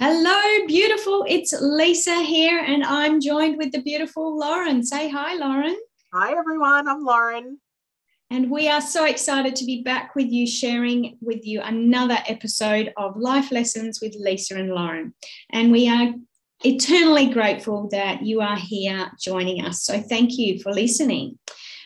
Hello, beautiful. It's Lesa here, and I'm joined with the beautiful Lauren. Say hi, Lauren. Hi, everyone. I'm Lauren. And we are so excited to be back with you, sharing with you another episode of Life Lessons with Lesa and Lauren. And we are eternally grateful that you are here joining us. So thank you for listening.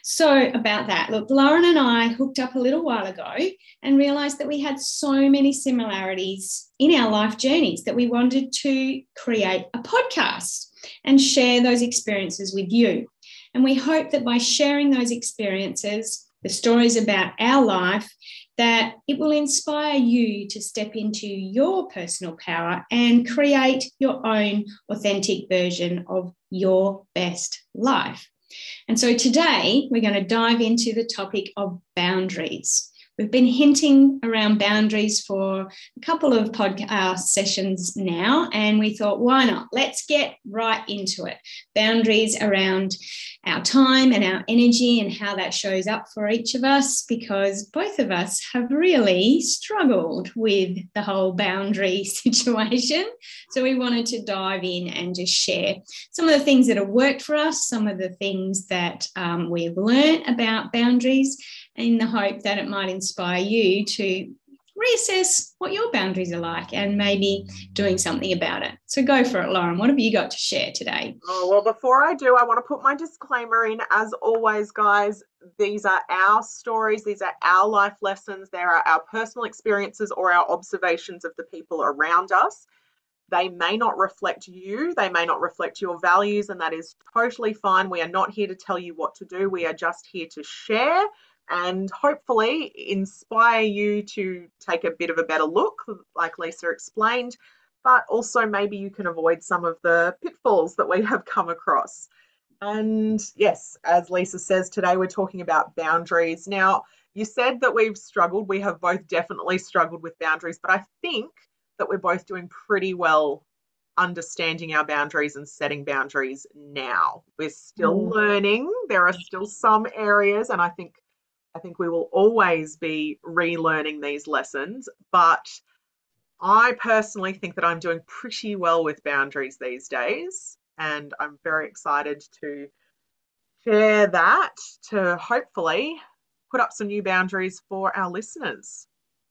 So, about that, look, Lauren and I hooked up a little while ago and realized that we had so many similarities in our life journeys that we wanted to create a podcast and share those experiences with you. And we hope that by sharing those experiences, the stories about our life, that it will inspire you to step into your personal power and create your own authentic version of your best life. And so today we're going to dive into the topic of boundaries. We've been hinting around boundaries for a couple of podcast sessions now, and we thought, why not? Let's get right into it. Boundaries around our time and our energy and how that shows up for each of us, because both of us have really struggled with the whole boundary situation. So we wanted to dive in and just share some of the things that have worked for us, some of the things that um, we've learned about boundaries in the hope that it might inspire you to reassess what your boundaries are like and maybe doing something about it. So go for it, Lauren. What have you got to share today? Oh, well, before I do, I want to put my disclaimer in. As always, guys, these are our stories, these are our life lessons, there are our personal experiences or our observations of the people around us. They may not reflect you, they may not reflect your values, and that is totally fine. We are not here to tell you what to do, we are just here to share and hopefully inspire you to take a bit of a better look, like Lesa explained, but also maybe you can avoid some of the pitfalls that we have come across. And yes, as Lesa says, today we're talking about boundaries. Now, you said that we've struggled. We have both definitely struggled with boundaries, but I think that we're both doing pretty well understanding our boundaries and setting boundaries now. We're still mm. learning. There are still some areas, and I think I think we will always be relearning these lessons, but I personally think that I'm doing pretty well with boundaries these days, and I'm very excited to share that to hopefully put up some new boundaries for our listeners.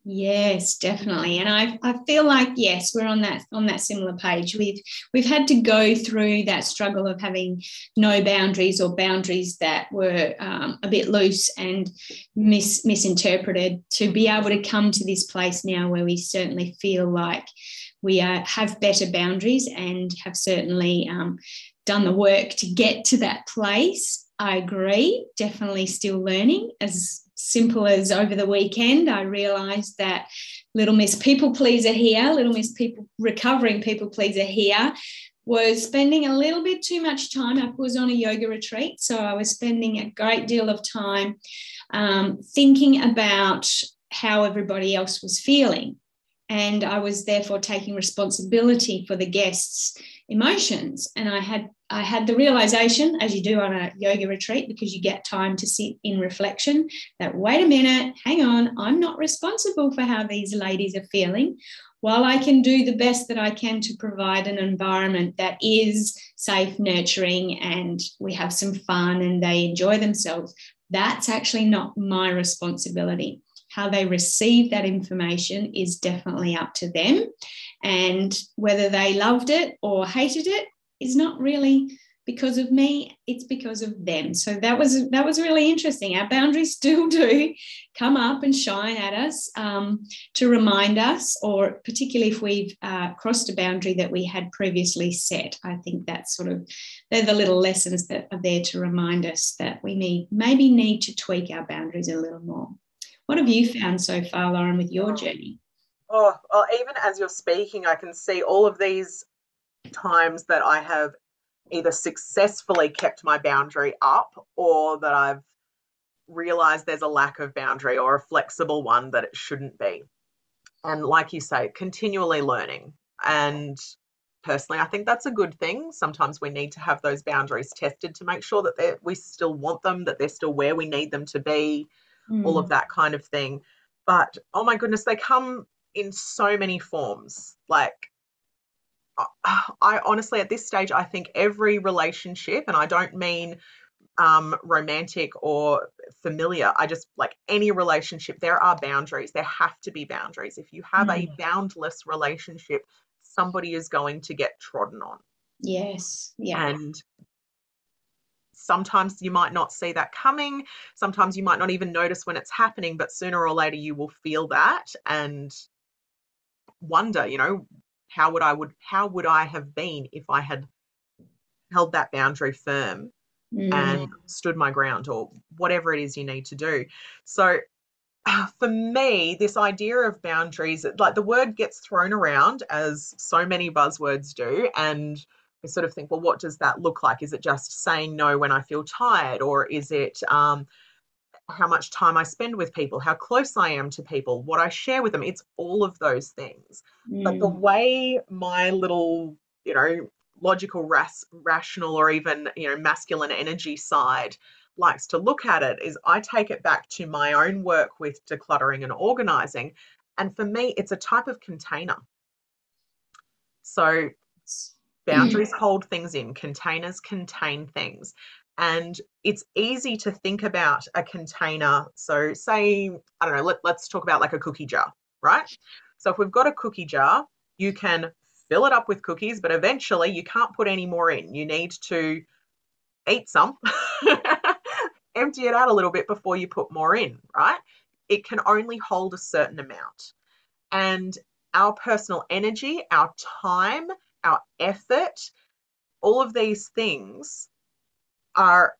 Yes, definitely. And I, I feel like yes, we're on that on that similar page. We've we've had to go through that struggle of having no boundaries or boundaries that were um, a bit loose and mis, misinterpreted to be able to come to this place now where we certainly feel like we are, have better boundaries and have certainly um, done the work to get to that place. I agree, definitely still learning as simple as over the weekend, I realised that Little Miss People Pleaser here, Little Miss People Recovering People Pleaser here, was spending a little bit too much time. I was on a yoga retreat, so I was spending a great deal of time um, thinking about how everybody else was feeling. And I was therefore taking responsibility for the guests' emotions. And I had I had the realization, as you do on a yoga retreat, because you get time to sit in reflection, that wait a minute, hang on, I'm not responsible for how these ladies are feeling. While I can do the best that I can to provide an environment that is safe, nurturing, and we have some fun and they enjoy themselves, that's actually not my responsibility. How they receive that information is definitely up to them. And whether they loved it or hated it is not really because of me it's because of them. So that was that was really interesting. Our boundaries still do come up and shine at us um, to remind us or particularly if we've uh, crossed a boundary that we had previously set. I think that's sort of they're the little lessons that are there to remind us that we need maybe need to tweak our boundaries a little more. What have you found so far lauren with your journey oh well even as you're speaking i can see all of these times that I have either successfully kept my boundary up or that I've realized there's a lack of boundary or a flexible one that it shouldn't be. And like you say, continually learning. And personally, I think that's a good thing. Sometimes we need to have those boundaries tested to make sure that we still want them, that they're still where we need them to be, mm. all of mm. that kind of thing. But oh my goodness, they come in so many forms. Like I honestly, at this stage, I think every relationship, and I don't mean um, romantic or familiar. I just like any relationship, there are boundaries. There have to be boundaries. If you have mm. a boundless relationship, somebody is going to get trodden on. Yes. Yeah. And sometimes you might not see that coming. Sometimes you might not even notice when it's happening, but sooner or later you will feel that and wonder, you know, how would I would how would I have been if I had held that boundary firm mm. and stood my ground or whatever it is you need to do. So for me, this idea of boundaries, like the word gets thrown around as so many buzzwords do. And we sort of think, well, what does that look like? Is it just saying no when I feel tired? Or is it um, how much time I spend with people, how close I am to people, what I share with them? It's all of those things. Mm. But the mm. way my little, you know, logical, ras- rational, or even you know masculine energy side likes to look at it is I take it back to my own work with decluttering and organizing, and for me, it's a type of container. So boundaries mm. hold things in, containers contain things. And it's easy to think about a container. So, say, I don't know, let, let's talk about like a cookie jar, right? So, if we've got a cookie jar, you can fill it up with cookies, but eventually you can't put any more in. You need to eat some, empty it out a little bit before you put more in, right? It can only hold a certain amount. And our personal energy, our time, our effort, all of these things are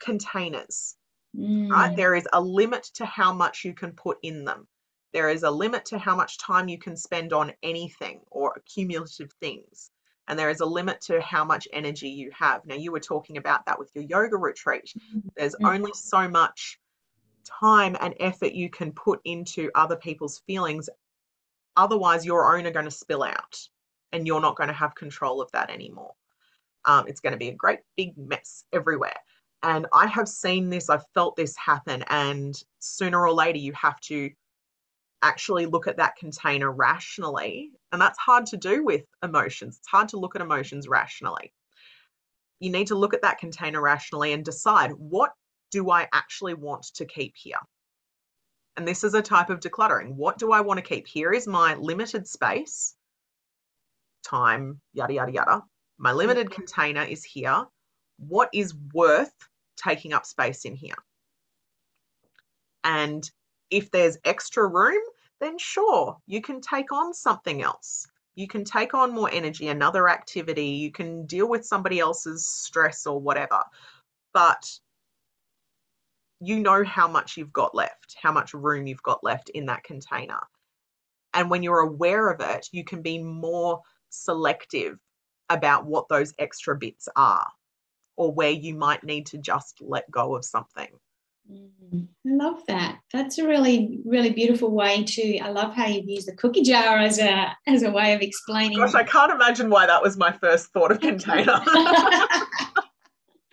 containers, mm. right? There is a limit to how much you can put in them. There is a limit to how much time you can spend on anything or cumulative things. And there is a limit to how much energy you have. Now, you were talking about that with your yoga retreat. There's mm-hmm. only so much time and effort you can put into other people's feelings. Otherwise, your own are going to spill out and you're not going to have control of that anymore. Um, it's going to be a great big mess everywhere. And I have seen this, I've felt this happen. And sooner or later, you have to actually look at that container rationally. And that's hard to do with emotions. It's hard to look at emotions rationally. You need to look at that container rationally and decide what do I actually want to keep here? And this is a type of decluttering. What do I want to keep? Here is my limited space, time, yada, yada, yada. My limited container is here. What is worth taking up space in here? And if there's extra room, then sure, you can take on something else. You can take on more energy, another activity, you can deal with somebody else's stress or whatever. But you know how much you've got left, how much room you've got left in that container. And when you're aware of it, you can be more selective about what those extra bits are or where you might need to just let go of something. I love that. That's a really, really beautiful way to. I love how you've used the cookie jar as a as a way of explaining. Gosh, I can't imagine why that was my first thought of container.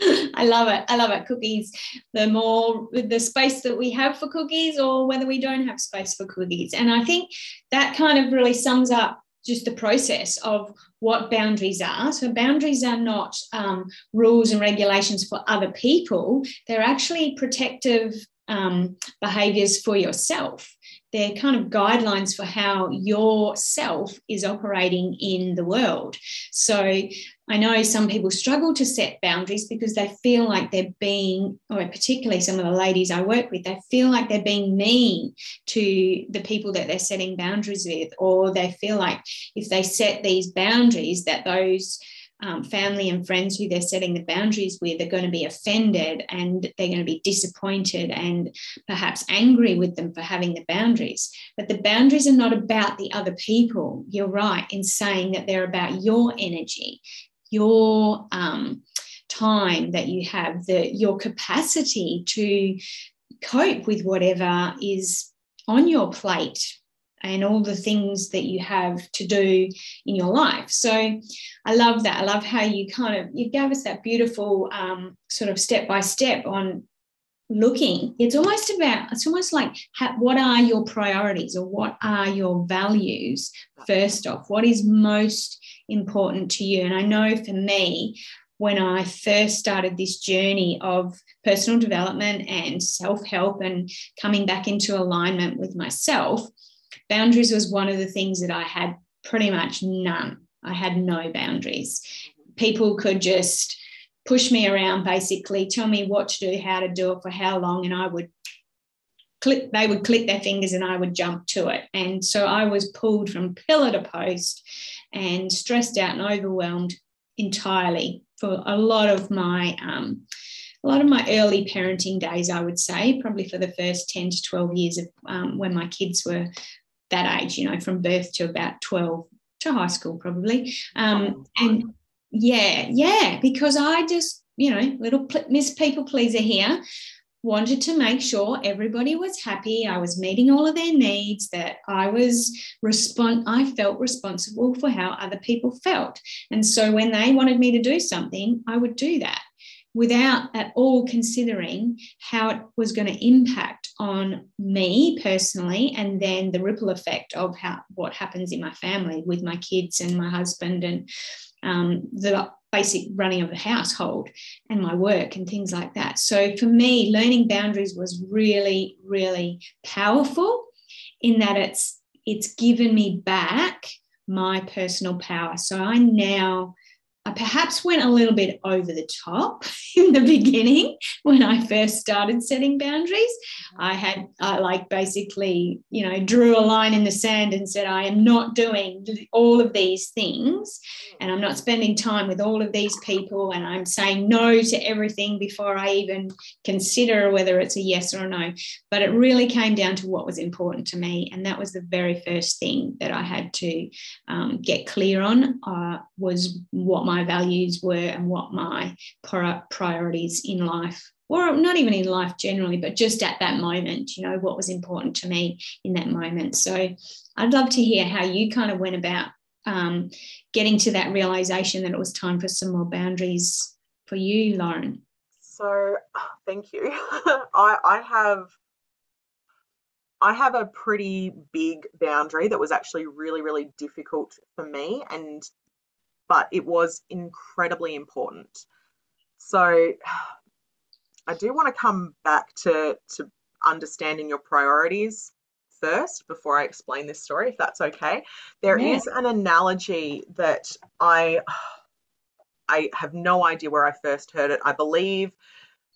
I love it. I love it. Cookies. The more the space that we have for cookies, or whether we don't have space for cookies, and I think that kind of really sums up just the process of what boundaries are. So, boundaries are not um, rules and regulations for other people, they're actually protective um, behaviors for yourself they're kind of guidelines for how yourself is operating in the world. So I know some people struggle to set boundaries because they feel like they're being, or particularly some of the ladies I work with, they feel like they're being mean to the people that they're setting boundaries with, or they feel like if they set these boundaries, that those um, family and friends who they're setting the boundaries with are going to be offended and they're going to be disappointed and perhaps angry with them for having the boundaries. But the boundaries are not about the other people. You're right in saying that they're about your energy, your um, time that you have, the, your capacity to cope with whatever is on your plate and all the things that you have to do in your life. So I love that. I love how you kind of you gave us that beautiful um, sort of step by step on looking it's almost about it's almost like what are your priorities or what are your values first off what is most important to you. And i know for me when i first started this journey of personal development and self-help and coming back into alignment with myself boundaries was one of the things that i had pretty much none. I had no boundaries. People could just push me around basically, tell me what to do, how to do it, for how long, and I would click, they would click their fingers and I would jump to it. And so I was pulled from pillar to post and stressed out and overwhelmed entirely for a lot of my um, a lot of my early parenting days, I would say, probably for the first 10 to 12 years of um, when my kids were that age, you know, from birth to about 12 to high school, probably. Um, and yeah, yeah, because I just, you know, little Miss People Pleaser here, wanted to make sure everybody was happy. I was meeting all of their needs, that I was respond I felt responsible for how other people felt. And so when they wanted me to do something, I would do that without at all considering how it was going to impact on me personally and then the ripple effect of how what happens in my family with my kids and my husband and um, the basic running of the household and my work and things like that. So for me, learning boundaries was really, really powerful in that it's it's given me back my personal power. So I now I perhaps went a little bit over the top in the beginning when I first started setting boundaries. Mm-hmm. I had, I like basically, you know, drew a line in the sand and said, I am not doing all of these things and I'm not spending time with all of these people and I'm saying no to everything before I even consider whether it's a yes or a no. But it really came down to what was important to me. And that was the very first thing that I had to um, get clear on uh, was what my values were and what my priorities in life or not even in life generally, but just at that moment, you know, what was important to me in that moment. So I'd love to hear how you kind of went about um, getting to that realization that it was time for some more boundaries for you, Lauren. So thank you. I, I have I have a pretty big boundary that was actually really, really difficult for me and but it was incredibly important. So I do want to come back to, to understanding your priorities first before I explain this story, if that's okay. There yeah. is an analogy that I I have no idea where I first heard it. I believe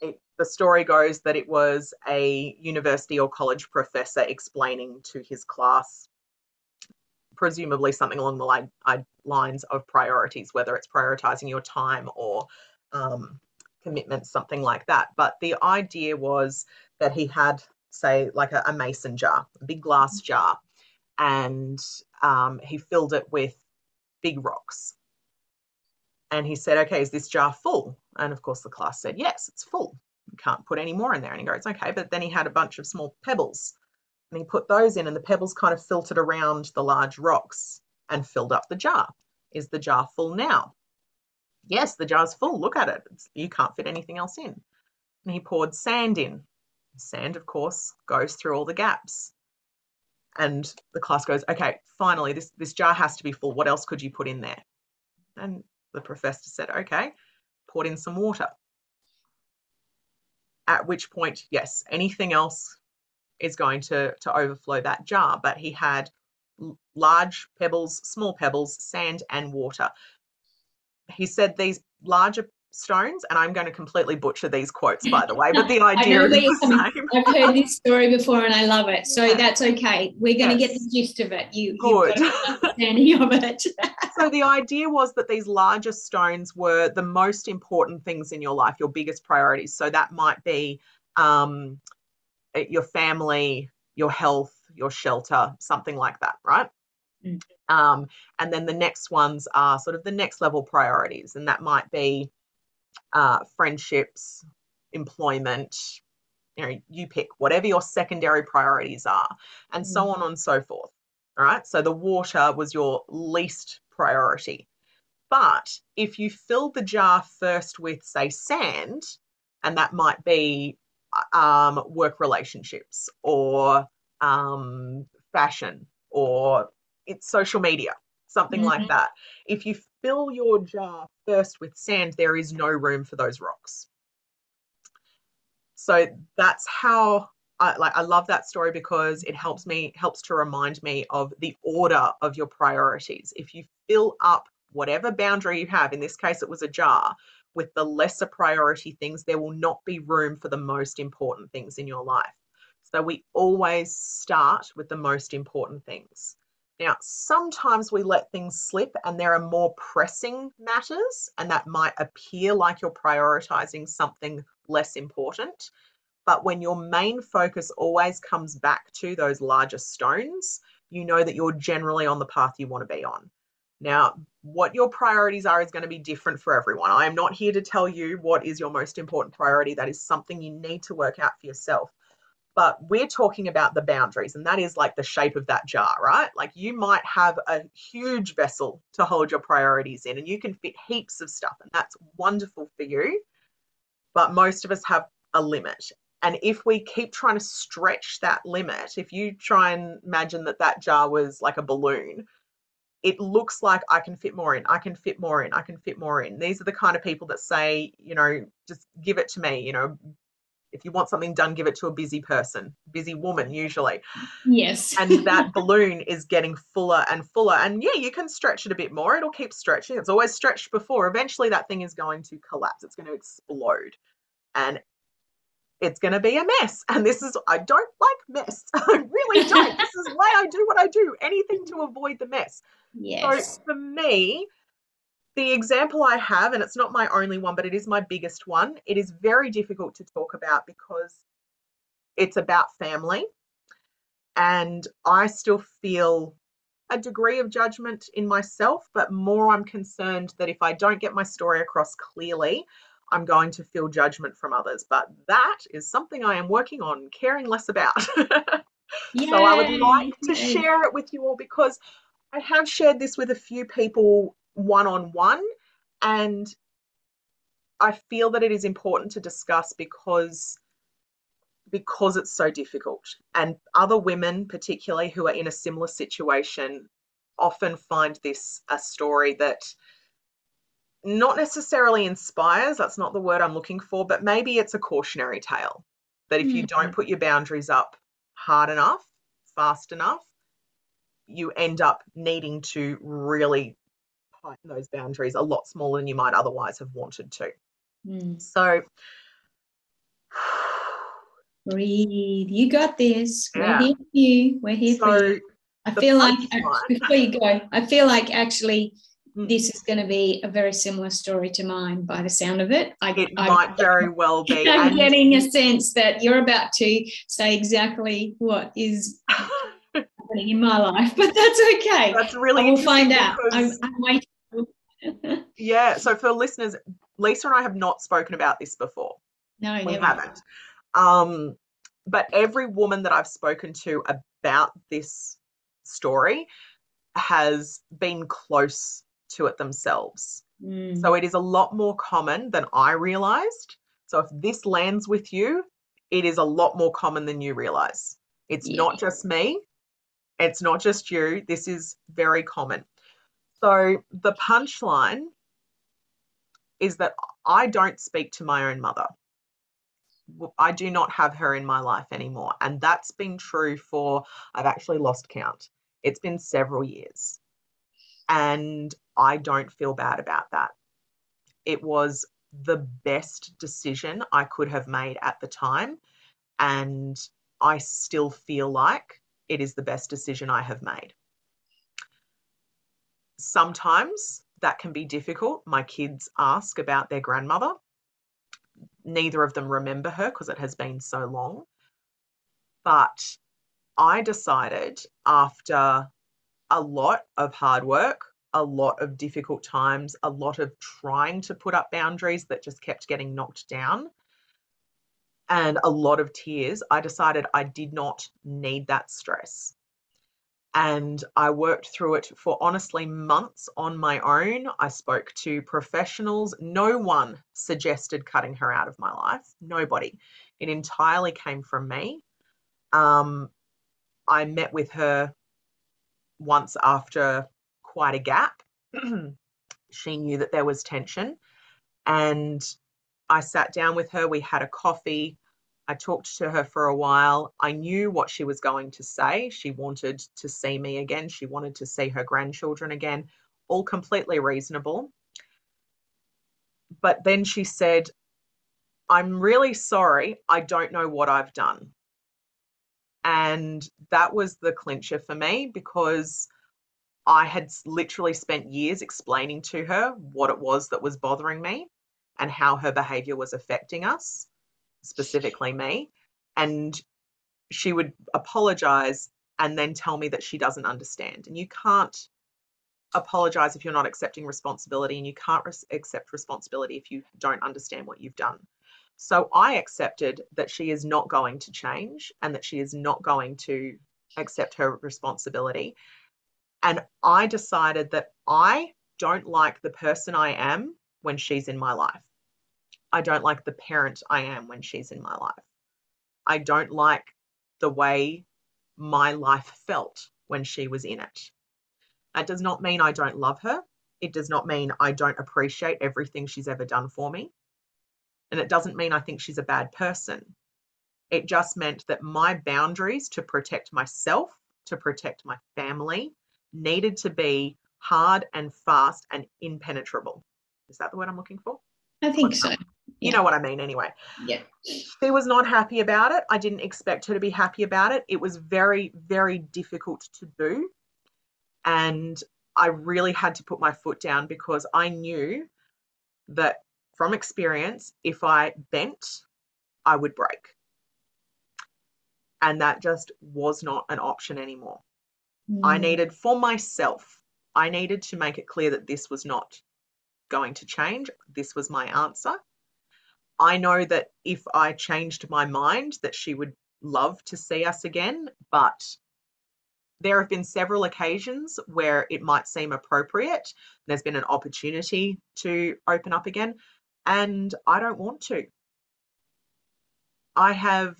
it, the story goes that it was a university or college professor explaining to his class presumably something along the line, lines of priorities, whether it's prioritizing your time or um, commitments, something like that. But the idea was that he had, say, like a, a mason jar, a big glass mm-hmm. jar, and um, he filled it with big rocks. And he said, Okay, is this jar full? And of course, the class said, Yes, it's full. You can't put any more in there. And he goes, Okay. But then he had a bunch of small pebbles and he put those in, and the pebbles kind of filtered around the large rocks and filled up the jar. Is the jar full now? Yes, the jar's full. Look at it. You can't fit anything else in. And he poured sand in. Sand, of course, goes through all the gaps. And the class goes, okay, finally, this, this jar has to be full. What else could you put in there? And the professor said, okay, poured in some water. At which point, yes, anything else is going to, to overflow that jar. But he had large pebbles, small pebbles, sand, and water. He said these larger stones, and I'm going to completely butcher these quotes, by the way, but the idea is the same. I've heard this story before, and I love it. So yeah. that's okay. We're going yes. to get the gist of it. You, Good. understanding of it. so the idea was that these larger stones were the most important things in your life, your biggest priorities. So that might be um, your family, your health, your shelter, something like that, right? Mm. Um, and then the next ones are sort of the next level priorities, and that might be uh, friendships, employment, you know, you pick whatever your secondary priorities are, and mm. so on and so forth. All right. So the water was your least priority. But if you fill the jar first with, say, sand, and that might be um, work relationships or um, fashion or it's social media, something mm-hmm. like that. If you fill your jar first with sand, there is no room for those rocks. So that's how I like I love that story because it helps me helps to remind me of the order of your priorities. If you fill up whatever boundary you have, in this case it was a jar, with the lesser priority things, there will not be room for the most important things in your life. So we always start with the most important things. Now, sometimes we let things slip and there are more pressing matters, and that might appear like you're prioritizing something less important. But when your main focus always comes back to those larger stones, you know that you're generally on the path you want to be on. Now, what your priorities are is going to be different for everyone. I am not here to tell you what is your most important priority. That is something you need to work out for yourself. But we're talking about the boundaries, and that is like the shape of that jar, right? Like you might have a huge vessel to hold your priorities in, and you can fit heaps of stuff, and that's wonderful for you. But most of us have a limit. And if we keep trying to stretch that limit, if you try and imagine that that jar was like a balloon, it looks like I can fit more in, I can fit more in, I can fit more in. These are the kind of people that say, you know, just give it to me, you know, if you want something done, give it to a busy person, busy woman usually. Yes. and that balloon is getting fuller and fuller. And yeah, you can stretch it a bit more. It'll keep stretching. It's always stretched before. Eventually, that thing is going to collapse. It's going to explode. And it's going to be a mess. And this is, I don't like mess. I really don't. this is why I do what I do, anything to avoid the mess. Yes. So for me, the example I have, and it's not my only one, but it is my biggest one, it is very difficult to talk about because it's about family. And I still feel a degree of judgment in myself, but more I'm concerned that if I don't get my story across clearly, I'm going to feel judgment from others. But that is something I am working on caring less about. so I would like to share it with you all because I have shared this with a few people one on one, and I feel that it is important to discuss because because it's so difficult. And other women, particularly who are in a similar situation, often find this a story that not necessarily inspires, that's not the word I'm looking for, but maybe it's a cautionary tale that if you don't mm-hmm. put your boundaries up hard enough, fast enough, you end up needing to really tighten those boundaries a lot smaller than you might otherwise have wanted to. Mm. So, breathe. You got this. Yeah. We're here for you. We're here so for you. I feel like before you go, I feel like actually mm. this is going to be a very similar story to mine by the sound of it. I, it I, might very well be. I'm and getting a sense that you're about to say exactly what is happening in my life, but that's okay. That's really. We'll find out. I'm, I'm waiting yeah. So for listeners, Lesa and I have not spoken about this before. No, we never. haven't. Um, but every woman that I've spoken to about this story has been close to it themselves. Mm. So it is a lot more common than I realized. So if this lands with you, it is a lot more common than you realize. It's yeah. not just me, it's not just you. This is very common. So the punchline is that I don't speak to my own mother. I do not have her in my life anymore. And that's been true for, I've actually lost count. It's been several years. And I don't feel bad about that. It was the best decision I could have made at the time. And I still feel like it is the best decision I have made sometimes that can be difficult. My kids ask about their grandmother. Neither of them remember her because it has been so long. But I decided after a lot of hard work, a lot of difficult times, a lot of trying to put up boundaries that just kept getting knocked down, and a lot of tears, I decided I did not need that stress and I worked through it for honestly months on my own. I spoke to professionals. No one suggested cutting her out of my life. Nobody. It entirely came from me. Um, I met with her once after quite a gap. she knew that there was tension. And I sat down with her. We had a coffee. I talked to her for a while. I knew what she was going to say. She wanted to see me again. She wanted to see her grandchildren again, all completely reasonable. But then she said, I'm really sorry. I don't know what I've done. And that was the clincher for me because I had literally spent years explaining to her what it was that was bothering me and how her behavior was affecting us, specifically me. And she would apologize and then tell me that she doesn't understand. And you can't apologize if you're not accepting responsibility, and you can't res- accept responsibility if you don't understand what you've done. So I accepted that she is not going to change and that she is not going to accept her responsibility. And I decided that I don't like the person I am when she's in my life. I don't like the parent I am when she's in my life. I don't like the way my life felt when she was in it. That does not mean I don't love her. It does not mean I don't appreciate everything she's ever done for me. And it doesn't mean I think she's a bad person. It just meant that my boundaries to protect myself, to protect my family, needed to be hard and fast and impenetrable. Is that the word I'm looking for? I think so. You know what I mean, anyway. Yeah. She was not happy about it. I didn't expect her to be happy about it. It was very, very difficult to do. And I really had to put my foot down because I knew that from experience, if I bent, I would break. And that just was not an option anymore. Mm. I needed for myself, I needed to make it clear that this was not going to change. This was my answer. I know that if I changed my mind, that she would love to see us again, but there have been several occasions where it might seem appropriate. There's been an opportunity to open up again, and I don't want to. I have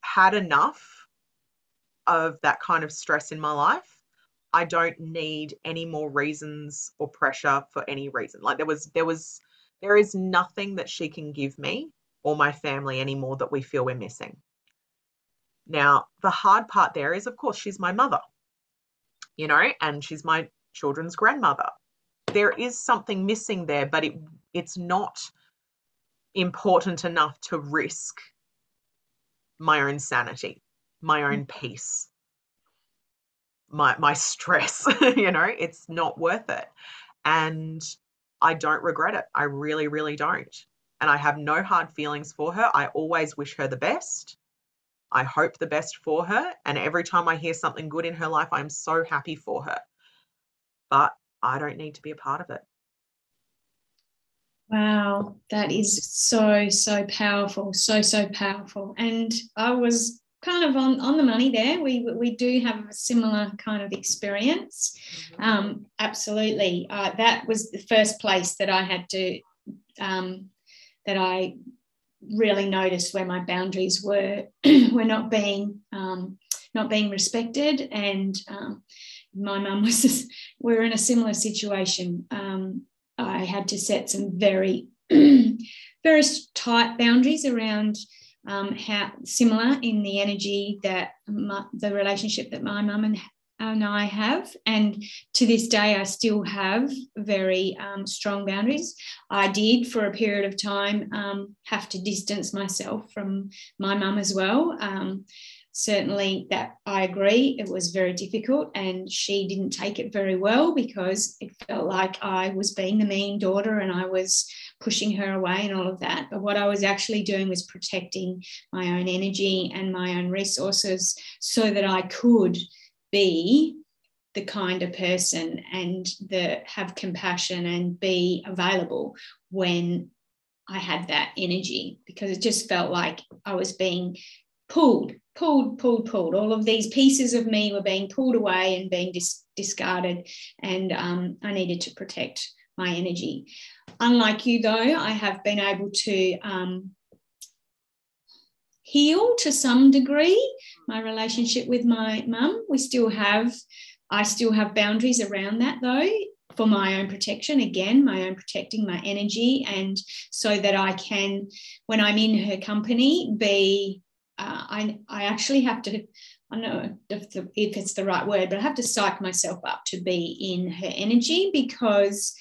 had enough of that kind of stress in my life. I don't need any more reasons or pressure for any reason. Like there was there was there is nothing that she can give me or my family anymore that we feel we're missing. Now, the hard part there is of course she's my mother. You know, and she's my children's grandmother. There is something missing there, but it it's not important enough to risk my own sanity my own mm. peace my my stress you know it's not worth it. And i don't regret it. I really really don't. And i have no hard feelings for her. I always wish her the best. I hope the best for her. And every time i hear something good in her life i'm so happy for her. But i don't need to be a part of it. Wow, that is so, so powerful, so, so powerful. And I was kind of on, on the money there. We, we do have a similar kind of experience. Mm-hmm. Um, absolutely. Uh, that was the first place that I had to, um, that I really noticed where my boundaries were, were not being, um, not being respected. And um, my mum was, just, we are in a similar situation. Um, I had to set some very, very tight boundaries around um, how similar in the energy that my, the relationship that my mum and, and I have. And to this day, I still have very um, strong boundaries. I did for a period of time um, have to distance myself from my mum as well. Certainly that I agree it was very difficult and she didn't take it very well because it felt like I was being the mean daughter and I was pushing her away and all of that. But what I was actually doing was protecting my own energy and my own resources so that I could be the kind of person and the have compassion and be available when I had that energy because it just felt like I was being pulled, pulled, pulled, pulled. All of these pieces of me were being pulled away and being dis- discarded, and um, I needed to protect my energy. Unlike you, though, I have been able to um, heal to some degree my relationship with my mum. We still have, I still have boundaries around that though for my own protection again my own protecting my energy and so that i can when i'm in her company be uh, I, I actually have to I don't know if, the, if it's the right word, but I have to psych myself up to be in her energy because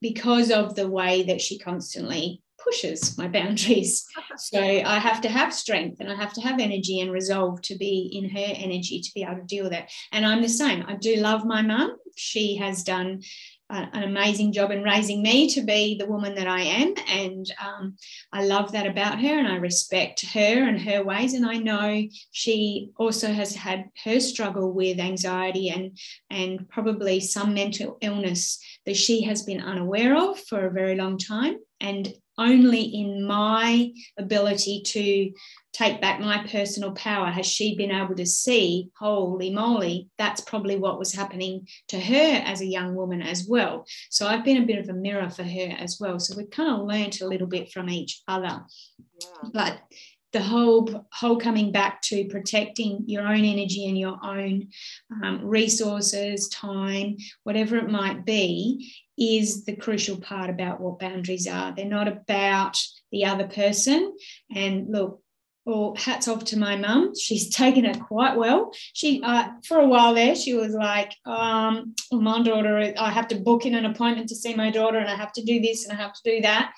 because of the way that she constantly pushes my boundaries. So I have to have strength and I have to have energy and resolve to be in her energy to be able to deal with that. And I'm the same. I do love my mum. She has done an amazing job in raising me to be the woman that I am. And um, I love that about her and I respect her and her ways. And I know she also has had her struggle with anxiety and, and probably some mental illness that she has been unaware of for a very long time. And only in my ability to take back my personal power has she been able to see holy moly that's probably what was happening to her as a young woman as well. So i've been a bit of a mirror for her as well. So we've kind of learnt a little bit from each other. Yeah. but the whole whole coming back to protecting your own energy and your own um, resources time whatever it might be is the crucial part about what boundaries are they're not about the other person and look well, hats off to my mum. She's taken it quite well. She, uh, for a while there, she was like, um, my daughter, I have to book in an appointment to see my daughter and I have to do this and I have to do that.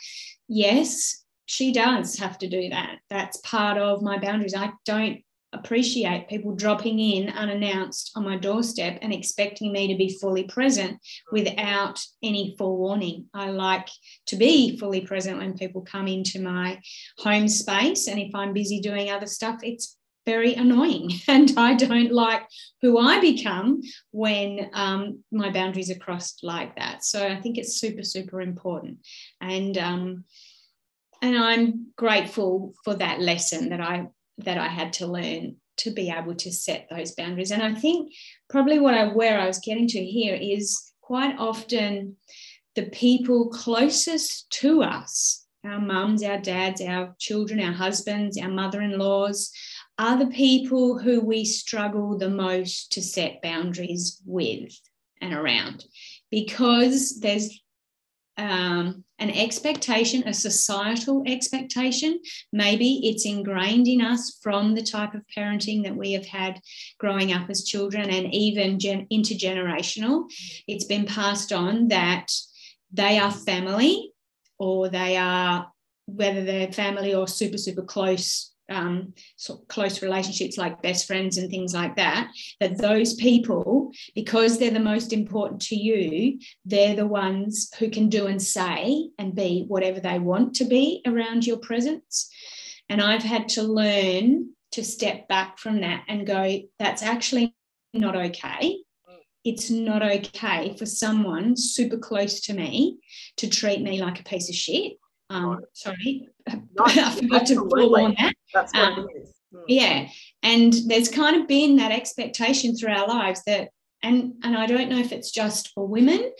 Yes, she does have to do that. That's part of my boundaries. I don't appreciate people dropping in unannounced on my doorstep and expecting me to be fully present without any forewarning. I like to be fully present when people come into my home space. And if I'm busy doing other stuff, it's very annoying. And I don't like who I become when um, my boundaries are crossed like that. So I think it's super, super important. And, um, and I'm grateful for that lesson that I that I had to learn to be able to set those boundaries. And I think probably what I where I was getting to here is quite often the people closest to us, our mums, our dads, our children, our husbands, our mother-in-laws, are the people who we struggle the most to set boundaries with and around because there's um, an expectation, a societal expectation. Maybe it's ingrained in us from the type of parenting that we have had growing up as children and even gen- intergenerational. It's been passed on that they are family or they are, whether they're family or super, super close um, sort of close relationships like best friends and things like that, that those people, because they're the most important to you, they're the ones who can do and say and be whatever they want to be around your presence. And I've had to learn to step back from that and go, that's actually not okay. It's not okay for someone super close to me to treat me like a piece of shit um, right. Sorry, I forgot to pull on that. That's what um, it is. Mm. Yeah, and there's kind of been that expectation through our lives that, and and I don't know if it's just for women,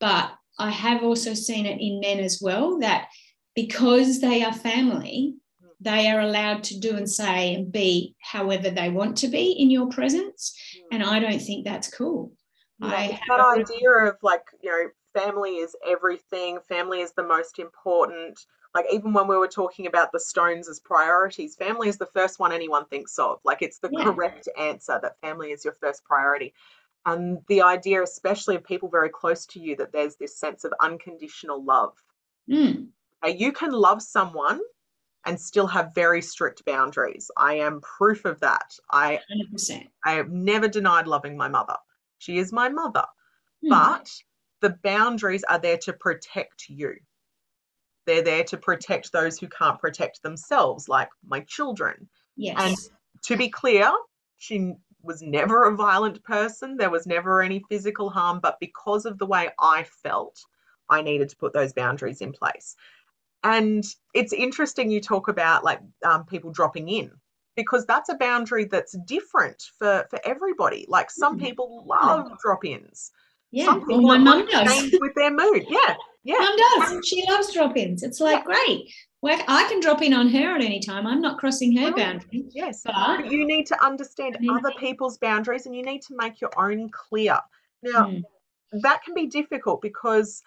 but I have also seen it in men as well that because they are family, mm. they are allowed to do and say and be however they want to be in your presence, mm. and I don't think that's cool. That idea of like you know family is everything, family is the most important. Like, even when we were talking about the stones as priorities, family is the first one anyone thinks of. Like, it's the yeah. correct answer that family is your first priority. And the idea, especially of people very close to you, that there's this sense of unconditional love. Mm. You can love someone and still have very strict boundaries. I am proof of that. I 100%. I have never denied loving my mother. She is my mother. Mm. But the boundaries are there to protect you. They're there to protect those who can't protect themselves, like my children. Yes. And to be clear, she was never a violent person. There was never any physical harm, but because of the way I felt, I needed to put those boundaries in place. And it's interesting you talk about like um, people dropping in because that's a boundary that's different for for everybody. Like some mm. people love drop-ins. Yeah, Some well, my mum does. with their mood. Yeah, yeah. Mum does. She loves drop-ins. It's like yeah. great. well, I can drop in on her at any time. I'm not crossing her boundary. Yes. But you need to understand other people's boundaries and you need to make your own clear. Now, mm. that can be difficult because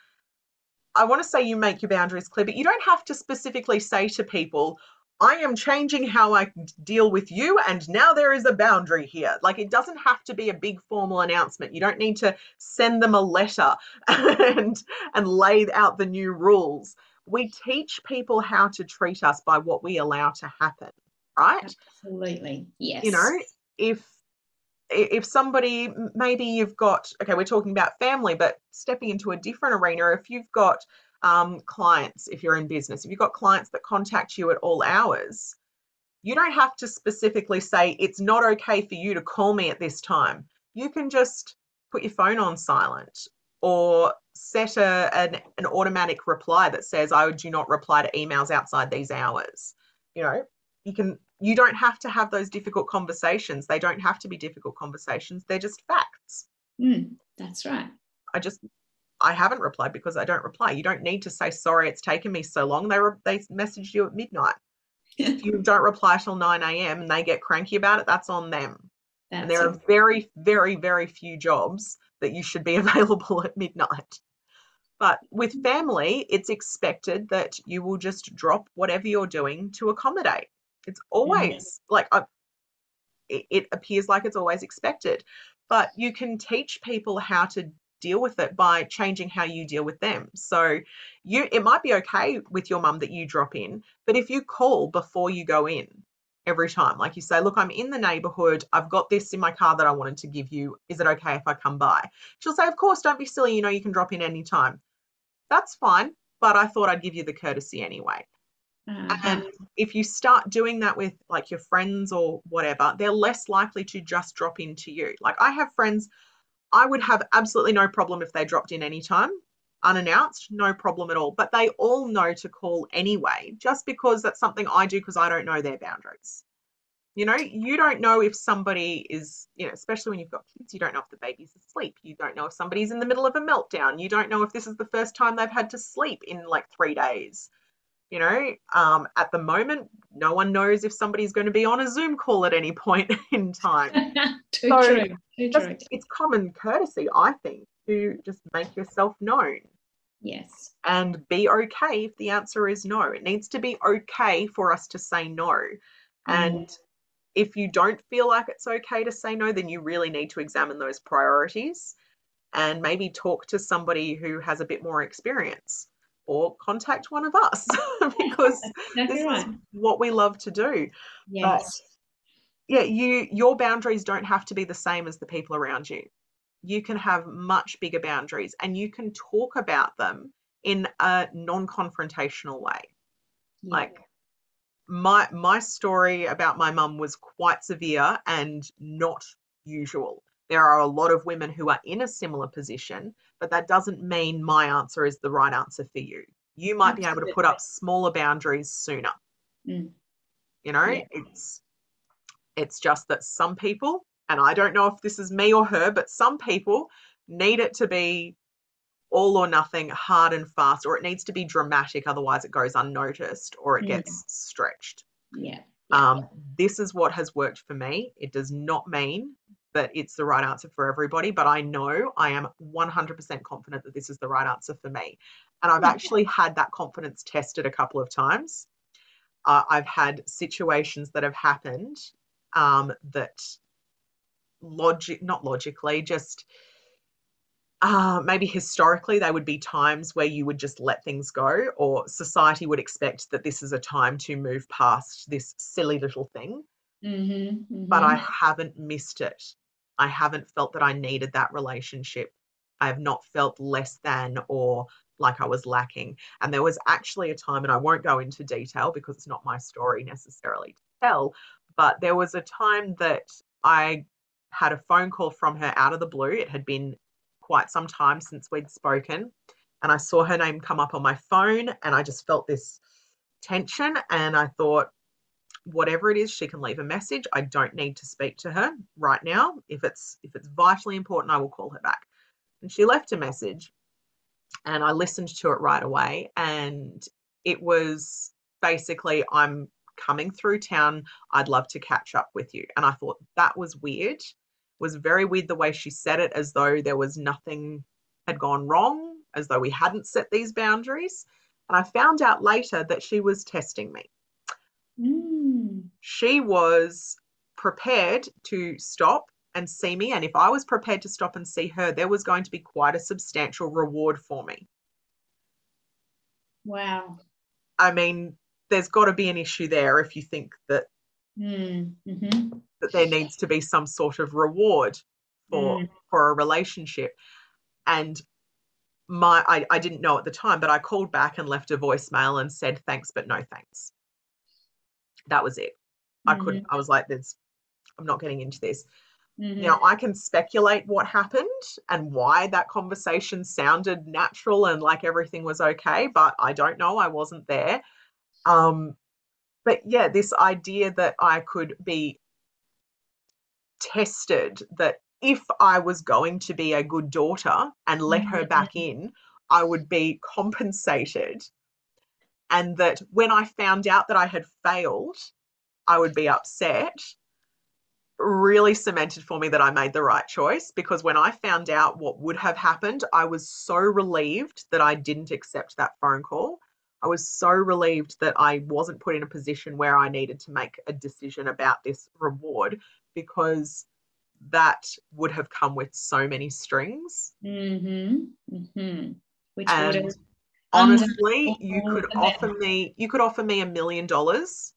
I want to say you make your boundaries clear, but you don't have to specifically say to people, I am changing how I deal with you, and now there is a boundary here. Like it doesn't have to be a big formal announcement. You don't need to send them a letter and and lay out the new rules we teach people how to treat us by what we allow to happen right absolutely yes you know if if somebody maybe you've got okay we're talking about family but stepping into a different arena if you've got um, clients if you're in business. If you've got clients that contact you at all hours you don't have to specifically say it's not okay for you to call me at this time. You can just put your phone on silent or set a, an, an automatic reply that says i do not reply to emails outside these hours. You know you can you don't have to have those difficult conversations. They don't have to be difficult conversations. They're just facts. Mm, that's right. I just i haven't replied because i don't reply. You don't need to say sorry it's taken me so long. They re- they messaged you at midnight. If you don't reply till 9 a.m and they get cranky about it that's on them. That's and there are very very very few jobs that you should be available at midnight. But with family, it's expected that you will just drop whatever you're doing to accommodate. It's always mm-hmm. like it, it appears like it's always expected, but you can teach people how to deal with it by changing how you deal with them. So you it might be okay with your mum that you drop in, but if you call before you go in, every time. Like you say, look, I'm in the neighborhood. I've got this in my car that I wanted to give you. Is it okay if I come by? She'll say, Of course, don't be silly. You know, you can drop in anytime. That's fine. But I thought I'd give you the courtesy anyway. Uh-huh. And if you start doing that with like your friends or whatever, they're less likely to just drop into you. Like I have friends, I would have absolutely no problem if they dropped in anytime unannounced, no problem at all. But they all know to call anyway, just because that's something I do because I don't know their boundaries. You know, you don't know if somebody is, you know, especially when you've got kids, you don't know if the baby's asleep. You don't know if somebody's in the middle of a meltdown. You don't know if this is the first time they've had to sleep in like three days. You know, um, at the moment, no one knows if somebody's going to be on a Zoom call at any point in time. Too so true. Too true. It's common courtesy, I think, to just make yourself known. Yes. And be okay if the answer is no. It needs to be okay for us to say no. Mm. And if you don't feel like it's okay to say no, then you really need to examine those priorities and maybe talk to somebody who has a bit more experience or contact one of us because this right. is what we love to do. Yes. But yeah, you your boundaries don't have to be the same as the people around you you can have much bigger boundaries and you can talk about them in a non-confrontational way yeah. like my my story about my mum was quite severe and not usual there are a lot of women who are in a similar position but that doesn't mean my answer is the right answer for you you might Absolutely. be able to put up smaller boundaries sooner mm. you know yeah. it's it's just that some people and I don't know if this is me or her, but some people need it to be all or nothing, hard and fast, or it needs to be dramatic, otherwise it goes unnoticed or it gets stretched. Yeah. Um, this is what has worked for me. It does not mean that it's the right answer for everybody, but I know I am 100% confident that this is the right answer for me. And I've actually had that confidence tested a couple of times. Uh, I've had situations that have happened um, that logic, not logically, just uh, maybe historically there would be times where you would just let things go, or society would expect that this is a time to move past this silly little thing. Mm-hmm, mm-hmm. But I haven't missed it. I haven't felt that I needed that relationship. I have not felt less than or like I was lacking. And there was actually a time, and I won't go into detail because it's not my story necessarily to tell, but there was a time that I had a phone call from her out of the blue. It had been quite some time since we'd spoken. And I saw her name come up on my phone and I just felt this tension. And I thought, whatever it is, she can leave a message. I don't need to speak to her right now. If it's if it's vitally important, I will call her back. And she left a message and I listened to it right away. And it was basically, I'm coming through town. I'd love to catch up with you. And I thought that was weird. It was very weird the way she said it, as though there was nothing had gone wrong, as though we hadn't set these boundaries. And I found out later that she was testing me. Mm. She was prepared to stop and see me. And if I was prepared to stop and see her, there was going to be quite a substantial reward for me. Wow. I mean, there's got to be an issue there if you think that Mm. hmm that there needs to be some sort of reward for Mm. for a relationship. And my I, I didn't know at the time, but I called back and left a voicemail and said thanks, but no thanks. That was it. I couldn't, I was like, there's I'm not getting into this. Mhm. Now I can speculate what happened and why that conversation sounded natural and like everything was okay, but I don't know. I wasn't there. Um, but yeah, this idea that I could be tested, that if I was going to be a good daughter and let her back in, I would be compensated. And that when I found out that I had failed, I would be upset really cemented for me that I made the right choice because when I found out what would have happened, I was so relieved that I didn't accept that phone call. I was so relieved that I wasn't put in a position where I needed to make a decision about this reward because that would have come with so many strings. Mhm. Mhm. Which would And have honestly, you could offer me you could offer me a million dollars.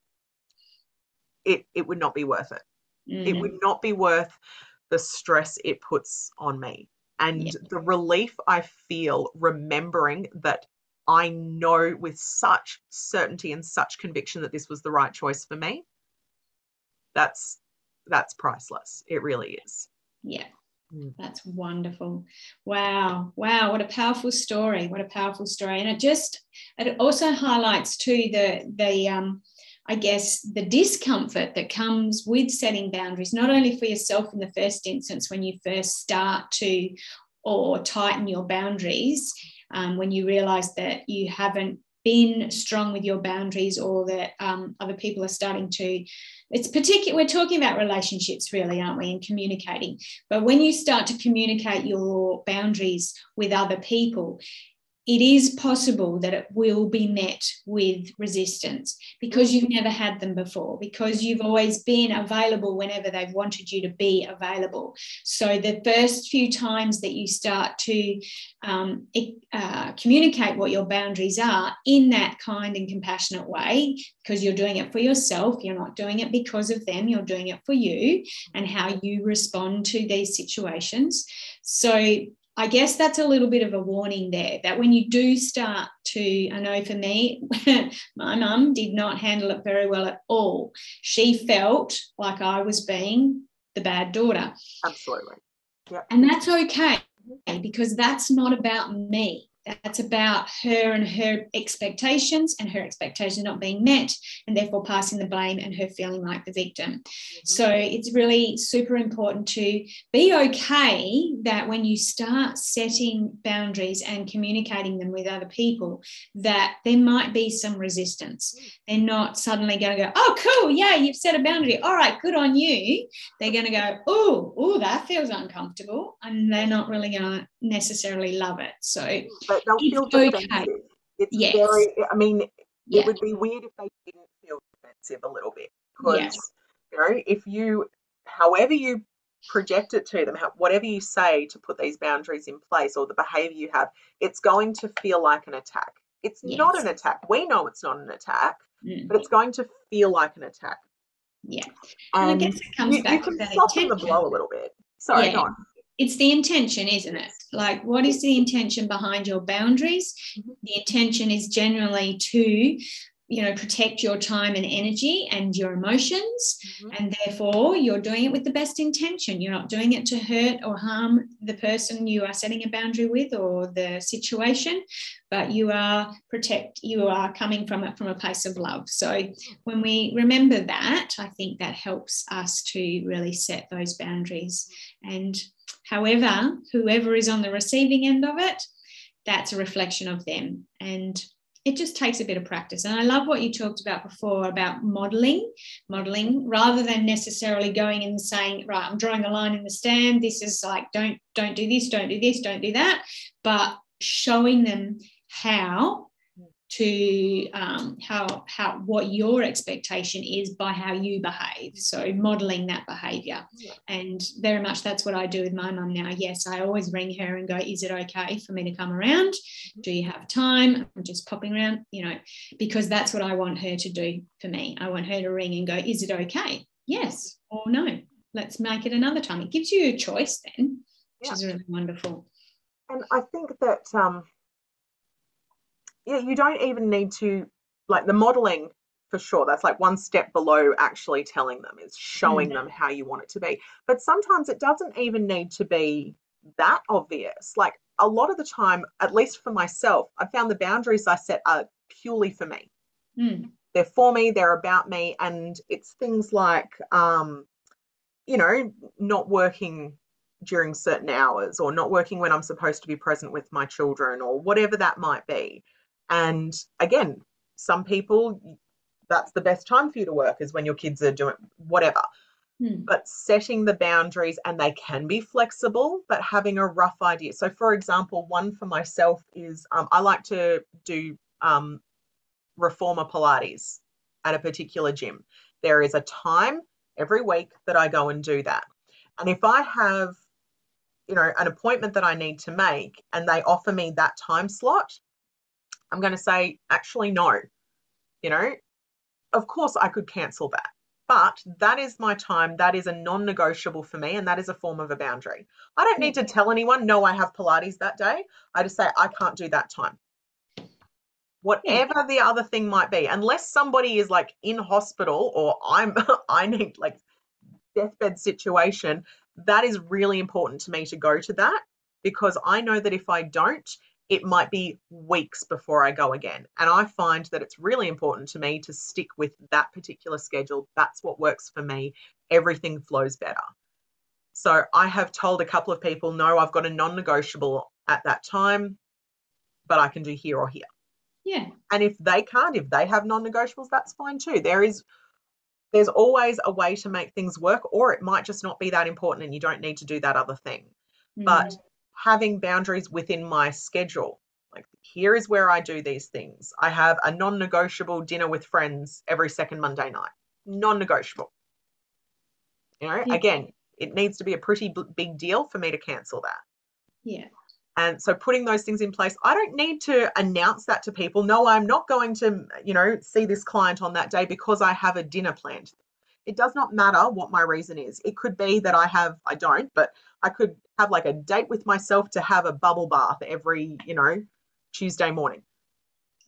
It it would not be worth it. it Mhm. would not be worth the stress it puts on me and Yeah. the relief I feel remembering that I know with such certainty and such conviction that this was the right choice for me. That's that's priceless. It really is. Yeah. Mm. That's wonderful. Wow. Wow. What a powerful story. What a powerful story. And it just it also highlights too the the um I guess the discomfort that comes with setting boundaries, not only for yourself in the first instance when you first start to or tighten your boundaries, um, when you realize that you haven't been strong with your boundaries or that um, other people are starting to it's particular we're talking about relationships really aren't we and communicating. But when you start to communicate your boundaries with other people it is possible that it will be met with resistance because you've never had them before, because you've always been available whenever they've wanted you to be available. So, the first few times that you start to um, uh, communicate what your boundaries are in that kind and compassionate way, because you're doing it for yourself, you're not doing it because of them, you're doing it for you and how you respond to these situations. So, I guess that's a little bit of a warning there that when you do start to, I know for me, my mum did not handle it very well at all. She felt like I was being the bad daughter. Absolutely. Yeah. And that's okay because that's not about me. That's about her and her expectations and her expectations not being met, and therefore passing the blame and her feeling like the victim. Mm-hmm. So it's really super important to be okay that when you start setting boundaries and communicating them with other people, that there might be some resistance. They're not suddenly going to go, oh, cool, yeah, you've set a boundary. All right, good on you. They're going to go, oh, oh, that feels uncomfortable. And they're not really going to necessarily love it. So, but they'll it's feel okay. defensive. It's Yes. very I mean Yeah. it would be weird if they didn't feel defensive a little bit because Yeah. you know if you however you project it to them how, whatever you say to put these boundaries in place or the behavior you have it's going to feel like an attack it's not an attack we know it's not an attack Mm, but it's going to feel like an attack yeah. And I guess it comes you, you back to can that soften the blow a little bit sorry Yeah. It's the intention, isn't it? Like, what is the intention behind your boundaries? Mhm. The intention is generally to, you know, protect your time and energy and your emotions. Mhm. And therefore, you're doing it with the best intention. You're not doing it to hurt or harm the person you are setting a boundary with or the situation, but you are protect, you are coming from it from a place of love. So when we remember that, I think that helps us to really set those boundaries. And however, whoever is on the receiving end of it, that's a reflection of them. And it just takes a bit of practice. And I love what you talked about before about modeling, modeling rather than necessarily going and saying, right, I'm drawing a line in the stand. This is like, don't, don't do this, don't do this, don't do that. But showing them how to um, how how what your expectation is by how you behave. So modeling that behavior. Yeah. and very much that's what i do with my mum now. Yes i always ring her and go is it okay for me to come around? Mm-hmm. do you have time? I'm just popping around you know because that's what i want her to do for me. I want her to ring and go is it okay? Yes or no? Let's make it another time. It gives you a choice then which yeah. is really wonderful. And i think that um you don't even need to like the modeling for sure. That's like one step below actually telling them is showing mm. them how you want it to be. But sometimes it doesn't even need to be that obvious. Like a lot of the time, at least for myself, I found the boundaries I set are purely for me. Mm. They're for me, they're about me. And it's things like, um, you know, not working during certain hours or not working when I'm supposed to be present with my children or whatever that might be. And again, some people, that's the best time for you to work is when your kids are doing whatever. Hmm. But setting the boundaries, and they can be flexible, but having a rough idea. So, for example, one for myself is um, I like to do um, reformer Pilates at a particular gym. There is a time every week that I go and do that. And if I have, you know, an appointment that I need to make and they offer me that time slot, I'm going to say, actually, no. You know, of course, I could cancel that, but that is my time. That is a non negotiable for me, and that is a form of a boundary. I don't need to mm-hmm. tell anyone, no, I have Pilates that day. I just say, I can't do that time. Whatever hmm. the other thing might be, unless somebody is like in hospital or I'm, I need like deathbed situation, that is really important to me to go to that because I know that if I don't, it might be weeks before I go again. And I find that it's really important to me to stick with that particular schedule. That's what works for me. Everything flows better. So I have told a couple of people, no, I've got a non negotiable at that time, but I can do here or here. Yeah. And if they can't, if they have non negotiables, that's fine too. There is, there's always a way to make things work, or it might just not be that important and you don't need to do that other thing. Mm. But having boundaries within my schedule. Like, here is where I do these things. I have a non negotiable dinner with friends every second Monday night. Non negotiable. You know, yeah. again, it needs to be a pretty big deal for me to cancel that. Yeah. And so putting those things in place, I don't need to announce that to people. No, I'm not going to, you know, see this client on that day because I have a dinner planned. It does not matter what my reason is. It could be that I have, I don't, but I could have like a date with myself to have a bubble bath every, you know, Tuesday morning.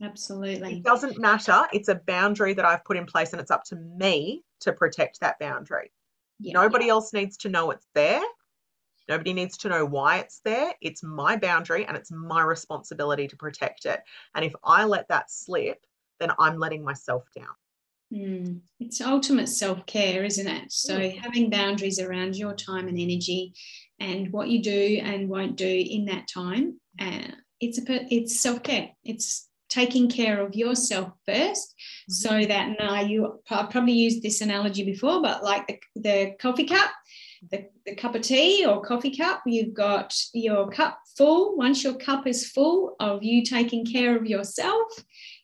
Absolutely. It doesn't matter. It's a boundary that I've put in place and it's up to me to protect that boundary. Yeah, Nobody yeah. else needs to know it's there. Nobody needs to know why it's there. It's my boundary and it's my responsibility to protect it. And if I let that slip, then I'm letting myself down. Mm. It's ultimate self care, isn't it? So, mm. having boundaries around your time and energy and what you do and won't do in that time, uh, it's a it's self care. It's taking care of yourself 1st mm-hmm. so that now you I probably used this analogy before, but like the, the coffee cup, the, the cup of tea or coffee cup, you've got your cup full. Once your cup is full of you taking care of yourself,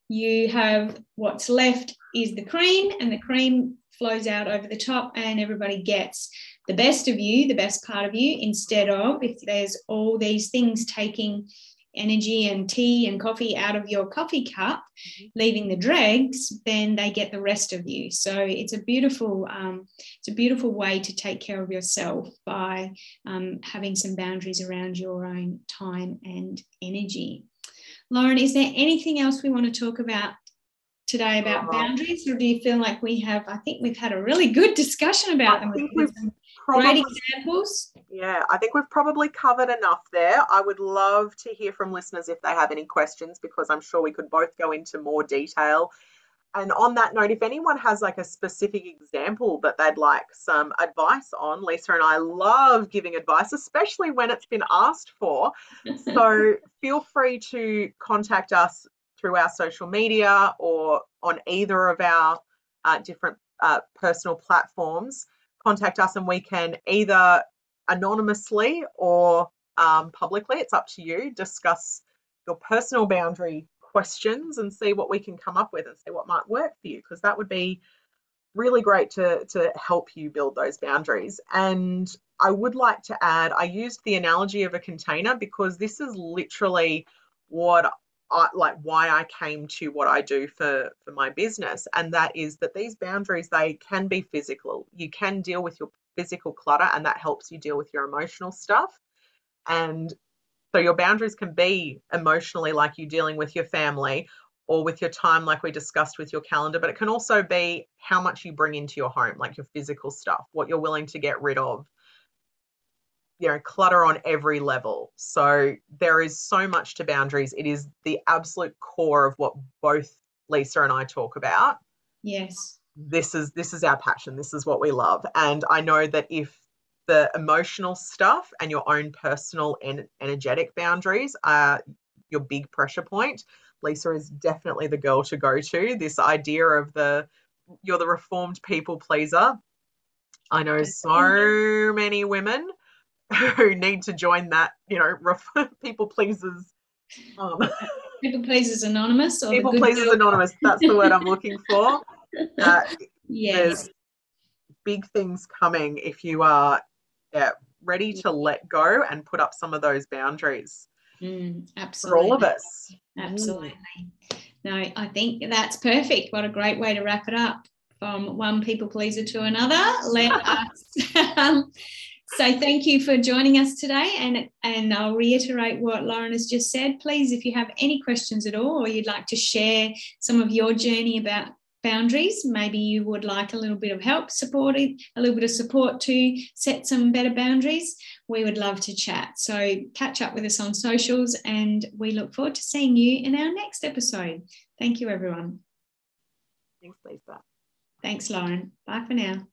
you have what's left is the cream, and the cream flows out over the top, and everybody gets the best of you, the best part of you, instead of if there's all these things taking energy and tea and coffee out of your coffee cup, mm-hmm. leaving the dregs, then they get the rest of you. So it's a beautiful, um, it's a beautiful way to take care of yourself by um, having some boundaries around your own time and energy. Lauren, is there anything else we want to talk about today about uh, boundaries, or do you feel like we have? I think we've had a really good discussion about I them. With great examples. Yeah, I think we've probably covered enough there. I would love to hear from listeners if they have any questions because I'm sure we could both go into more detail and on that note, if anyone has like a specific example that they'd like some advice on, Lesa and I love giving advice, especially when it's been asked for. so feel free to contact us through our social media or on either of our uh, different uh, personal platforms, contact us and we can either anonymously or um, publicly, it's up to you, discuss your personal boundary questions and see what we can come up with and see what might work for you because that would be really great to to help you build those boundaries. And i would like to add i used the analogy of a container because this is literally what I, like why I came to what I do for for my business and that is that these boundaries they can be physical you can deal with your physical clutter and that helps you deal with your emotional stuff and so your boundaries can be emotionally like you dealing with your family or with your time, like we discussed with your calendar, but it can also be how much you bring into your home, like your physical stuff, what you're willing to get rid of. You know, clutter on every level. So there is so much to boundaries. It is the absolute core of what both Lesa and I talk about. Yes. This is this is our passion. This is what we love. And I know that if the emotional stuff and your own personal and energetic boundaries are your big pressure point, Lesa is definitely the girl to go to. This idea of the you're the reformed people pleaser. I know so many women who need to join that, you know, people pleasers. Um, people pleasers anonymous. Or people pleasers anonymous. That's the word I'm looking for. Uh, yes. Big things coming if you are yeah, ready to let go and put up some of those boundaries. Mm, absolutely. For all of us. Absolutely. Mm. No, I think that's perfect. What a great way to wrap it up from one people pleaser to another. Let us. So thank you for joining us today. And, and I'll reiterate what Lauren has just said. Please, if you have any questions at all, or you'd like to share some of your journey about boundaries. Maybe you would like a little bit of help supporting, a little bit of support to set some better boundaries. We would love to chat. So catch up with us on socials and we look forward to seeing you in our next episode. Thank you, everyone. Thanks, Lesa. Thanks, Lauren. Bye for now.